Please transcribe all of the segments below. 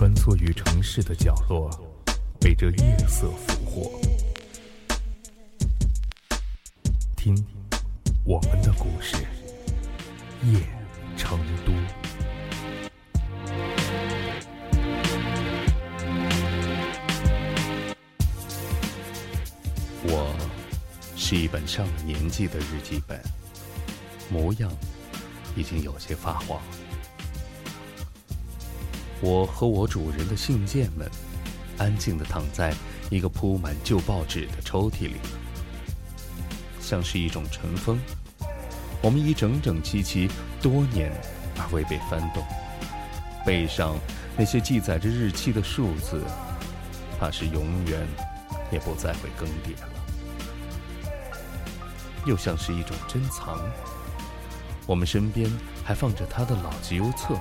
穿梭于城市的角落，被这夜色俘获。听，我们的故事，夜成都。我是一本上了年纪的日记本，模样已经有些发黄。我和我主人的信件们，安静地躺在一个铺满旧报纸的抽屉里，像是一种尘封。我们已整整齐齐多年而未被翻动，背上那些记载着日期的数字，怕是永远也不再会更迭了。又像是一种珍藏，我们身边还放着他的老集邮册，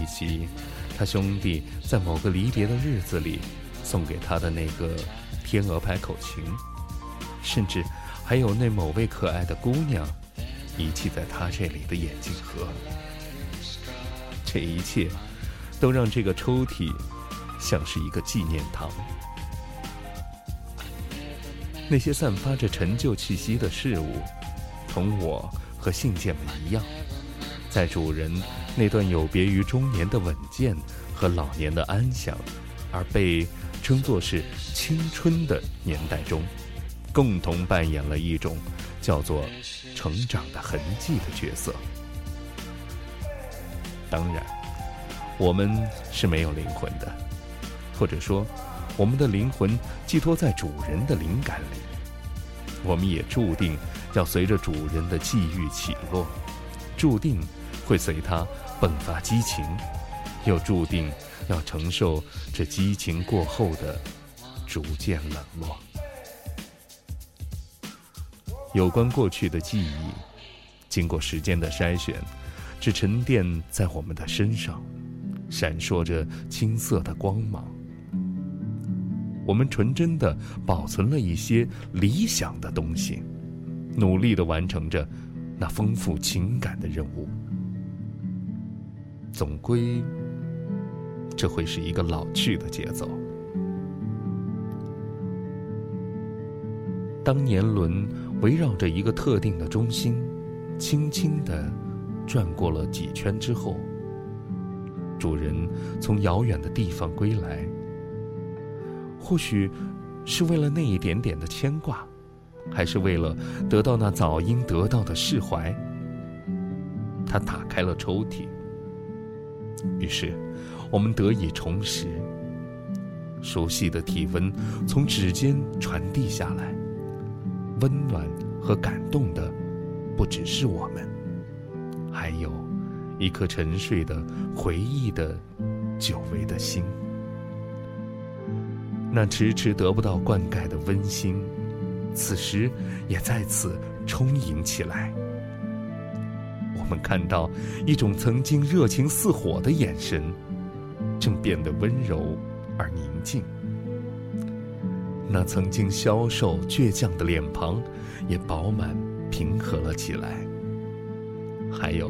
以及。他兄弟在某个离别的日子里送给他的那个天鹅牌口琴，甚至还有那某位可爱的姑娘遗弃在他这里的眼镜盒，这一切都让这个抽屉像是一个纪念堂。那些散发着陈旧气息的事物，同我和信件们一样。在主人那段有别于中年的稳健和老年的安详，而被称作是青春的年代中，共同扮演了一种叫做成长的痕迹的角色。当然，我们是没有灵魂的，或者说，我们的灵魂寄托在主人的灵感里。我们也注定要随着主人的际遇起落，注定。会随他迸发激情，又注定要承受这激情过后的逐渐冷落。有关过去的记忆，经过时间的筛选，只沉淀在我们的身上，闪烁着青涩的光芒。我们纯真的保存了一些理想的东西，努力的完成着那丰富情感的任务。总归，这会是一个老去的节奏。当年轮围绕着一个特定的中心，轻轻地转过了几圈之后，主人从遥远的地方归来，或许是为了那一点点的牵挂，还是为了得到那早应得到的释怀，他打开了抽屉。于是，我们得以重拾。熟悉的体温从指尖传递下来，温暖和感动的不只是我们，还有一颗沉睡的回忆的久违的心。那迟迟得不到灌溉的温馨，此时也再次充盈起来。我们看到一种曾经热情似火的眼神，正变得温柔而宁静；那曾经消瘦倔强的脸庞，也饱满平和了起来。还有，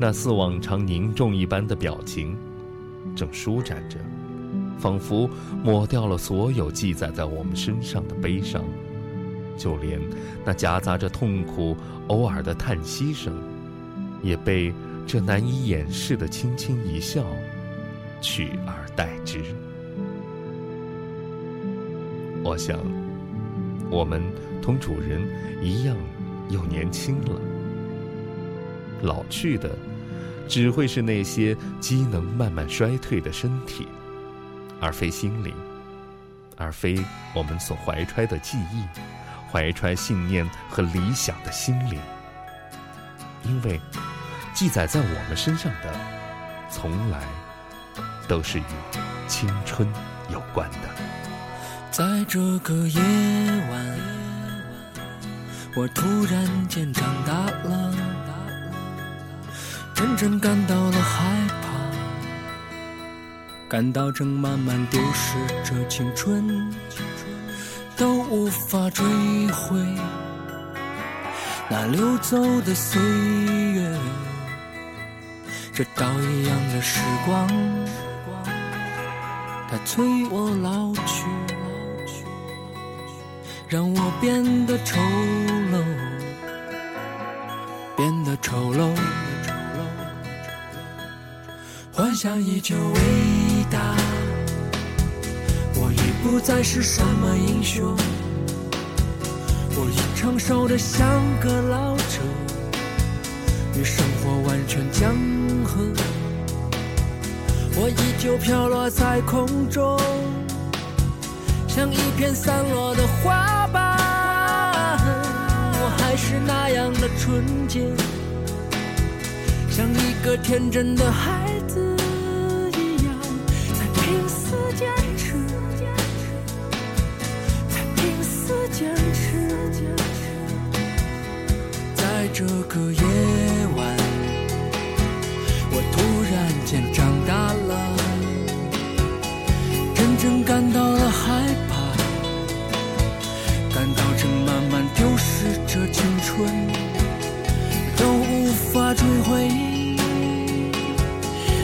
那似往常凝重一般的表情，正舒展着，仿佛抹掉了所有记载在我们身上的悲伤，就连那夹杂着痛苦、偶尔的叹息声。也被这难以掩饰的轻轻一笑取而代之。我想，我们同主人一样，又年轻了。老去的，只会是那些机能慢慢衰退的身体，而非心灵，而非我们所怀揣的记忆、怀揣信念和理想的心灵，因为。记载在我们身上的，从来都是与青春有关的。在这个夜晚，我突然间长大了，真正感到了害怕，感到正慢慢丢失着青春，都无法追回那流走的岁月。这刀一样的时光，它催我老去，让我变得丑陋，变得丑陋。幻想依旧伟大，我已不再是什么英雄，我已成熟的像个老者，与生活完全江河。我依旧飘落在空中，像一片散落的花瓣。我还是那样的纯洁，像一个天真的孩子一样，在拼死坚持，在拼死坚持。在这个夜春，都无法追回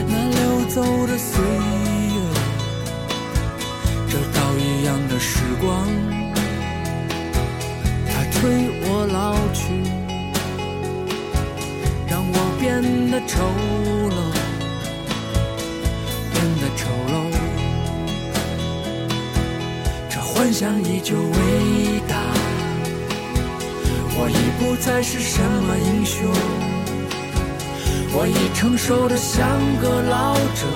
那流走的岁月，这刀一样的时光，它催我老去，让我变得丑陋。变得丑陋。这幻想依旧未不再是什么英雄，我已成熟的像个老者，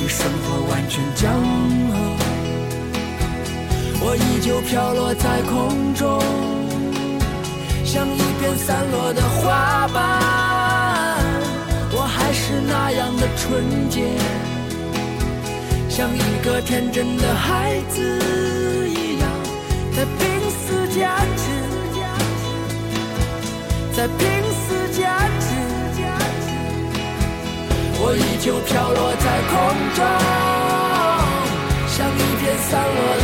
与生活完全江河。我依旧飘落在空中，像一片散落的花瓣。我还是那样的纯洁，像一个天真的孩子一样，在拼死坚持，在拼死坚持，我依旧飘落在空中，像一片散落。